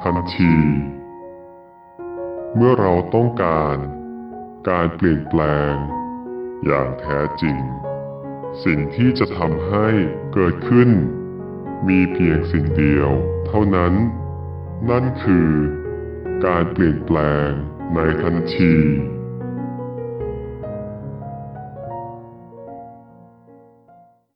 ทันที เมื่อเราต้องการการเปลี่ยนแปลง อย่างแท้จริง สิ่งที่จะทำให้เกิดขึ้น มีเพียงสิ่งเดียวเท่านั้น นั่นคือ การเปลี่ยนแปลงในทันที